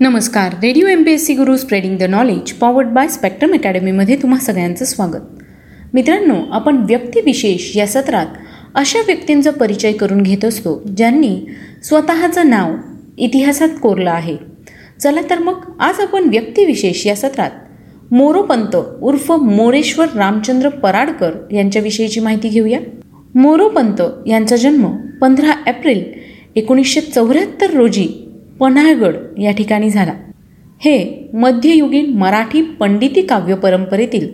नमस्कार. Radio M P S C Guru spreading the knowledge powered by Spectrum अकॅडमीमध्ये तुम्हा सगळ्यांचं स्वागत. मित्रांनो आपण व्यक्तिविशेष या सत्रात अशा व्यक्तींचा परिचय करून घेत असतो ज्यांनी स्वतःचं नाव इतिहासात कोरलं आहे. चला तर मग आज आपण व्यक्तिविशेष या सत्रात मोरोपंत उर्फ मोरेश्वर रामचंद्र पराडकर यांच्याविषयीची माहिती घेऊया. मोरोपंत यांचा जन्म पंधरा एप्रिल एकोणीसशे चौऱ्याहत्तर रोजी पन्हाळगड या ठिकाणी झाला. हे मध्ययुगीन मराठी पंडिती काव्य परंपरेतील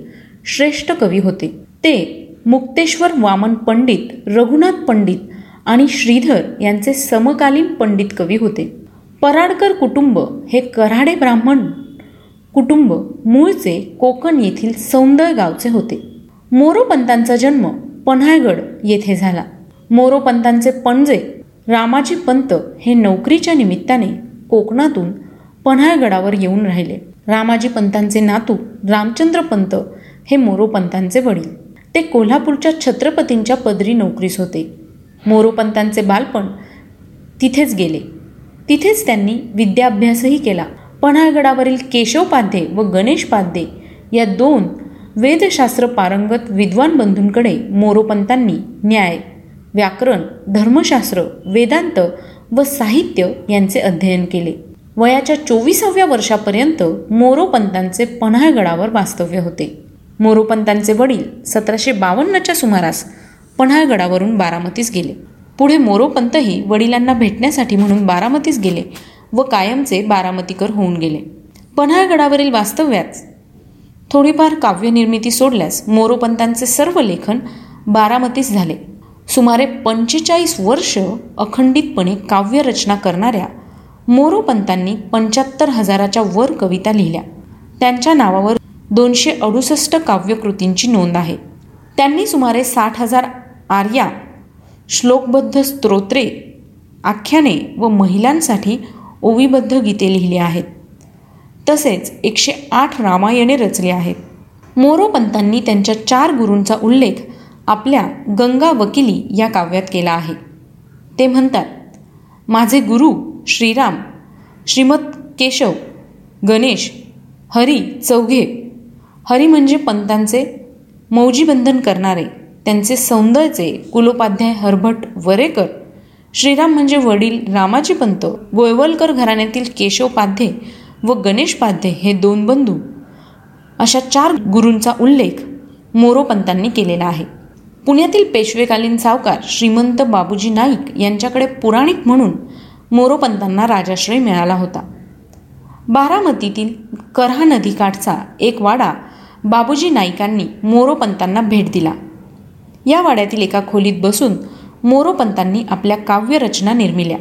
श्रेष्ठ कवी होते. ते मुक्तेश्वर वामन पंडित रघुनाथ पंडित आणि श्रीधर यांचे समकालीन पंडित कवी होते. पराडकर कुटुंब हे कराडे ब्राह्मण कुटुंब मूळचे कोकण येथील सौंदर गावचे होते. मोरोपंतांचा जन्म पन्हाळगड येथे झाला. मोरोपंतांचे पणजे रामाजी पंत हे नोकरीच्या निमित्ताने कोकणातून पन्हाळगडावर येऊन राहिले. रामाजी पंतांचे नातू रामचंद्र पंत हे मोरोपंतांचे वडील. ते कोल्हापूरच्या छत्रपतींच्या पदरी नोकरीस होते. मोरोपंतांचे बालपण तिथेच गेले. तिथेच त्यांनी विद्याभ्यासही केला. पन्हाळगडावरील केशवपाध्ये व गणेश पाध्ये या दोन वेदशास्त्र पारंगत विद्वान बंधूंकडे मोरोपंतांनी न्याय व्याकरण धर्मशास्त्र वेदांत व साहित्य यांचे अध्ययन केले. वयाच्या चोवीसाव्या वर्षापर्यंत मोरोपंतांचे पन्हाळगडावर वास्तव्य होते. मोरोपंतांचे वडील सतराशे बावन्नच्या सुमारास पन्हाळगडावरून बारामतीस गेले. पुढे मोरोपंतही वडिलांना भेटण्यासाठी म्हणून बारामतीस गेले व कायमचे बारामतीकर होऊन गेले. पन्हाळगडावरील वास्तव्यात थोडीफार काव्यनिर्मिती सोडल्यास मोरोपंतांचे सर्व लेखन बारामतीस झाले. सुमारे पंचेचाळीस वर्ष अखंडितपणे काव्यरचना करणाऱ्या मोरोपंतांनी पंच्याहत्तर हजाराच्या वर कविता लिहिल्या. त्यांच्या नावावर दोनशे अडुसष्ट काव्यकृतींची नोंद आहे. त्यांनी सुमारे साठ हजार आर्या श्लोकबद्ध स्तोत्रे आख्याने व महिलांसाठी ओवीबद्ध गीते लिहिली आहेत. तसेच एकशे आठ रामायणे रचली आहेत. मोरोपंतांनी त्यांच्या चार गुरूंचा उल्लेख आपल्या गंगा वकिली या काव्यात केला आहे. ते म्हणतात माझे गुरु श्रीराम श्रीमत केशव गणेश हरी चौघे हरी म्हणजे पंतांचे मौजीबंधन करणारे त्यांचे सौंदर्यचे कुलोपाध्याय हरभट वरेकर श्रीराम म्हणजे वडील रामाजी पंत गोयवलकर घराण्यातील केशव पाध्ये व गणेश पाध्ये हे दोन बंधू. अशा चार गुरूंचा उल्लेख मोरोपंतांनी केलेला आहे. पुण्यातील पेशवेकालीन सावकार श्रीमंत बाबूजी नाईक यांच्याकडे पुराणिक म्हणून मोरोपंतांना राजाश्रय मिळाला होता. बारामतीतील करहा नदीकाठचा एक वाडा बाबूजी नाईकांनी मोरोपंतांना भेट दिला. या वाड्यातील एका खोलीत बसून मोरोपंतांनी आपल्या काव्यरचना निर्मिल्या.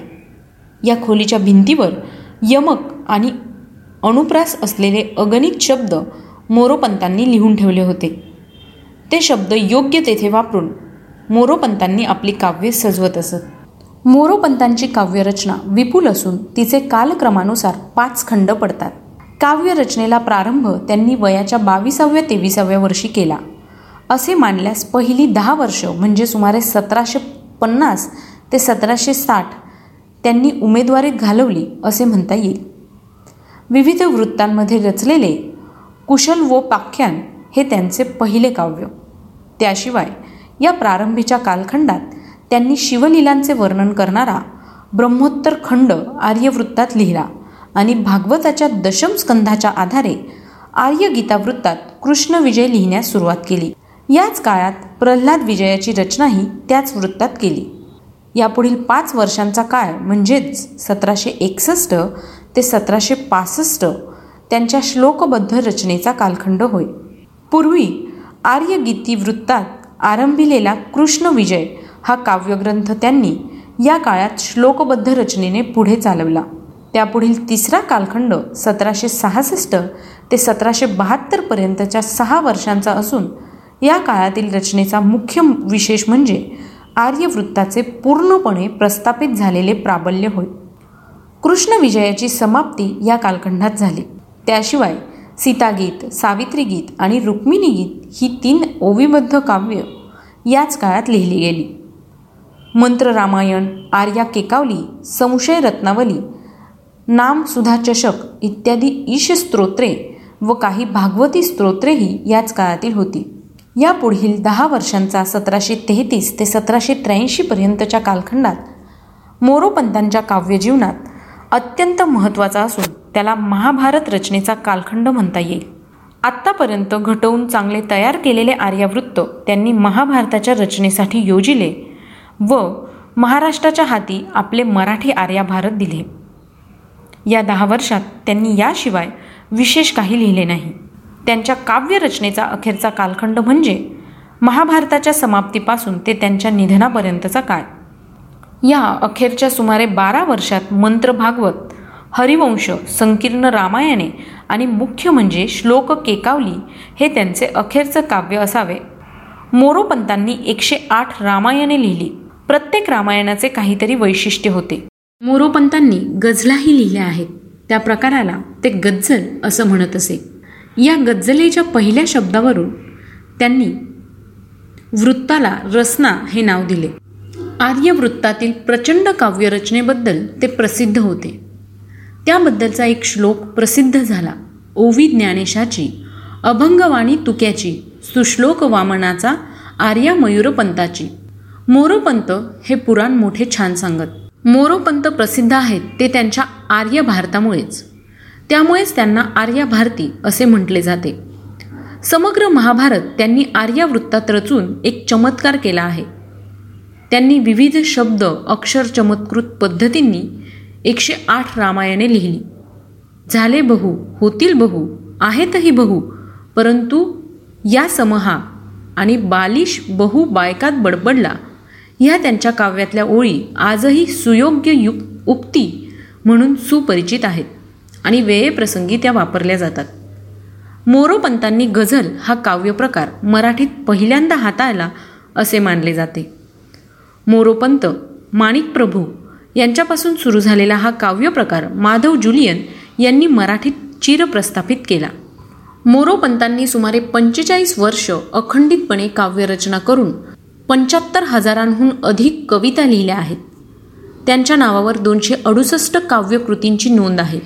या खोलीच्या भिंतीवर यमक आणि अनुप्रास असलेले अगणित शब्द मोरोपंतांनी लिहून ठेवले होते. ते शब्द योग्य तेथे वापरून मोरोपंतांनी आपली काव्ये सजवत असत. मोरोपंतांची काव्यरचना विपुल असून तिचे कालक्रमानुसार पाच खंड पडतात. काव्यरचनेला प्रारंभ त्यांनी वयाच्या बावीसाव्या तेविसाव्या वर्षी केला. असे मानल्यास पहिली दहा वर्ष म्हणजे सुमारे सतराशे पन्नास ते सतराशे साठ त्यांनी उमेदवारीत घालवली असे म्हणता येईल. विविध वृत्तांमध्ये रचलेले कुशल व पाख्यान हे त्यांचे पहिले काव्य. त्याशिवाय या प्रारंभीच्या कालखंडात त्यांनी शिवलीलांचे वर्णन करणारा ब्रह्मोत्तर खंड आर्यवृत्तात लिहिला आणि भागवताच्या दशम स्कंधाच्या आधारे आर्य गीतावृत्तात कृष्ण विजय लिहिण्यास सुरुवात केली. याच काळात प्रल्हाद विजयाची रचनाही त्याच वृत्तात केली. यापुढील पाच वर्षांचा काळ म्हणजेच सतराशे एकसष्ट ते सतराशे पासष्ट त्यांच्या श्लोकबद्ध रचनेचा कालखंड होय. पूर्वी आर्यगीती वृत्तात आरंभिलेला कृष्ण विजय हा काव्यग्रंथ त्यांनी या काळात श्लोकबद्ध रचनेने पुढे चालवला. त्यापुढील तिसरा कालखंड सतराशे सहासष्ट ते सतराशे बहात्तरपर्यंतच्या सहा वर्षांचा असून या काळातील रचनेचा मुख्य विशेष म्हणजे आर्यवृत्ताचे पूर्णपणे प्रस्थापित झालेले प्राबल्य होय. कृष्ण विजयाची समाप्ती या कालखंडात झाली. त्याशिवाय सीतागीत सावित्री गीत आणि रुक्मिणी गीत ही तीन ओवीबद्ध काव्य याच काळात लिहिली गेली. मंत्र रामायण आर्या केकावली संशय रत्नावली नाम सुधा चषक इत्यादी ईश स्तोत्रे व काही भागवती स्तोत्रेही याच काळातील होती. या पुढील दहा वर्षांचा सतराशे तेहतीस ते सतराशे त्र्याऐंशीपर्यंतच्या कालखंडात मोरोपंतांच्या काव्यजीवनात अत्यंत महत्त्वाचा असून त्याला महाभारत रचनेचा कालखंड म्हणता येईल. आत्तापर्यंत घटवून चांगले तयार केलेले आर्यावृत्त त्यांनी महाभारताच्या रचनेसाठी योजिले व महाराष्ट्राच्या हाती आपले मराठी आर्याभारत दिले. या दहा वर्षात त्यांनी याशिवाय विशेष काही लिहिले नाही. त्यांच्या काव्यरचनेचा अखेरचा कालखंड म्हणजे महाभारताच्या समाप्तीपासून ते त्यांच्या निधनापर्यंतचा काळ. या अखेरच्या सुमारे बारा वर्षात मंत्र भागवत हरिवंश संकीर्ण रामायणे आणि मुख्य म्हणजे श्लोक केकावली हे त्यांचे अखेरचं काव्य असावे. मोरोपंतांनी एकशे आठ रामायणे लिहिली. प्रत्येक रामायणाचे काहीतरी वैशिष्ट्य होते. मोरोपंतांनी गझलाही लिहिल्या आहेत. त्या प्रकाराला ते गझल असं म्हणत असे. या गझलेच्या पहिल्या शब्दावरून त्यांनी वृत्ताला रसना हे नाव दिले. आर्यवृत्तातील प्रचंड काव्यरचनेबद्दल ते प्रसिद्ध होते. त्याबद्दलचा एक श्लोक प्रसिद्ध झाला. ओवी ज्ञानेशाची अभंगवाणी तुक्याची सुश्लोक वामनाचा आर्या मयूरपंताची. मोरोपंत हे पुराण मोठे छान सांगत. मोरोपंत प्रसिद्ध आहेत ते त्यांच्या आर्य भारतामुळेच. त्यामुळेच त्यांना आर्या भारती असे म्हटले जाते. समग्र महाभारत त्यांनी आर्यावृत्तात रचून एक चमत्कार केला आहे. त्यांनी विविध शब्द अक्षर चमत्कृत पद्धतींनी एकशे आठ रामायणे लिहिली. झाले बहु होतील बहु आहेतही बहु परंतु या समहा आणि बालिश बहु बायकात बडबडला. ह्या त्यांच्या काव्यातल्या ओळी आजही सुयोग्य युक उक्ती म्हणून सुपरिचित आहेत आणि वेळेप्रसंगी त्या वापरल्या जातात. मोरोपंतांनी गझल हा काव्यप्रकार मराठीत पहिल्यांदा हाताळला असे मानले जाते. मोरोपंत माणिक प्रभू यांच्यापासून सुरू झालेला हा काव्यप्रकार माधव जुलियन यांनी मराठीत चिरप्रस्थापित केला. मोरोपंतांनी सुमारे पंचेचाळीस वर्ष अखंडितपणे काव्यरचना करून पंच्याहत्तर हजारांहून अधिक कविता लिहिल्या आहेत. त्यांच्या नावावर दोनशे अडुसष्ट काव्यकृतींची नोंद आहे.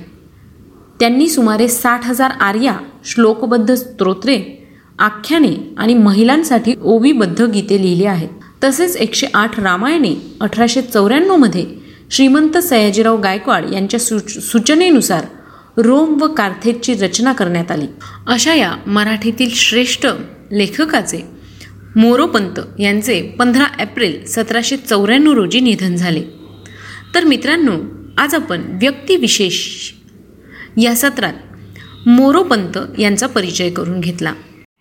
त्यांनी सुमारे साठ हजार आर्या श्लोकबद्ध स्तोत्रे आख्याने आणि महिलांसाठी ओवीबद्ध गीते लिहिली आहेत. तसेच एकशे आठ रामायणे अठराशे चौऱ्याण्णवमध्ये श्रीमंत सयाजीराव गायकवाड यांच्या सूचनेनुसार रोम व कार्थेजची रचना करण्यात आली. अशा या मराठीतील श्रेष्ठ लेखकाचे मोरोपंत यांचे पंधरा एप्रिल सतराशे चौऱ्याण्णव रोजी निधन झाले. तर मित्रांनो आज आपण व्यक्तिविशेष या सत्रात मोरोपंत यांचा परिचय करून घेतला.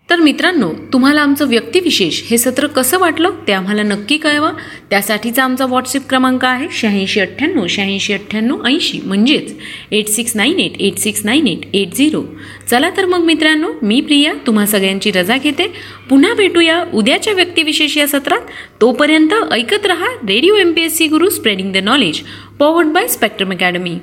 तर मित्रांनो तुम्हाला आमचं व्यक्तिविशेष हे सत्र कसं वाटलं ते आम्हाला नक्की कळवा. त्यासाठीचा आमचा व्हॉट्सअप क्रमांक आहे शहाऐंशी अठ्ठ्याण्णव शहाऐंशी अठ्ठ्याण्णव ऐंशी. म्हणजेच eight six nine eight eight six nine eight eight zero. चला तर मग मित्रांनो मी प्रिया तुम्हा सगळ्यांची रजा घेते. पुन्हा भेटूया उद्याच्या व्यक्तिविशेष या सत्रात. तोपर्यंत ऐकत रहा radio M P S C Guru spreading the knowledge powered by Spectrum academy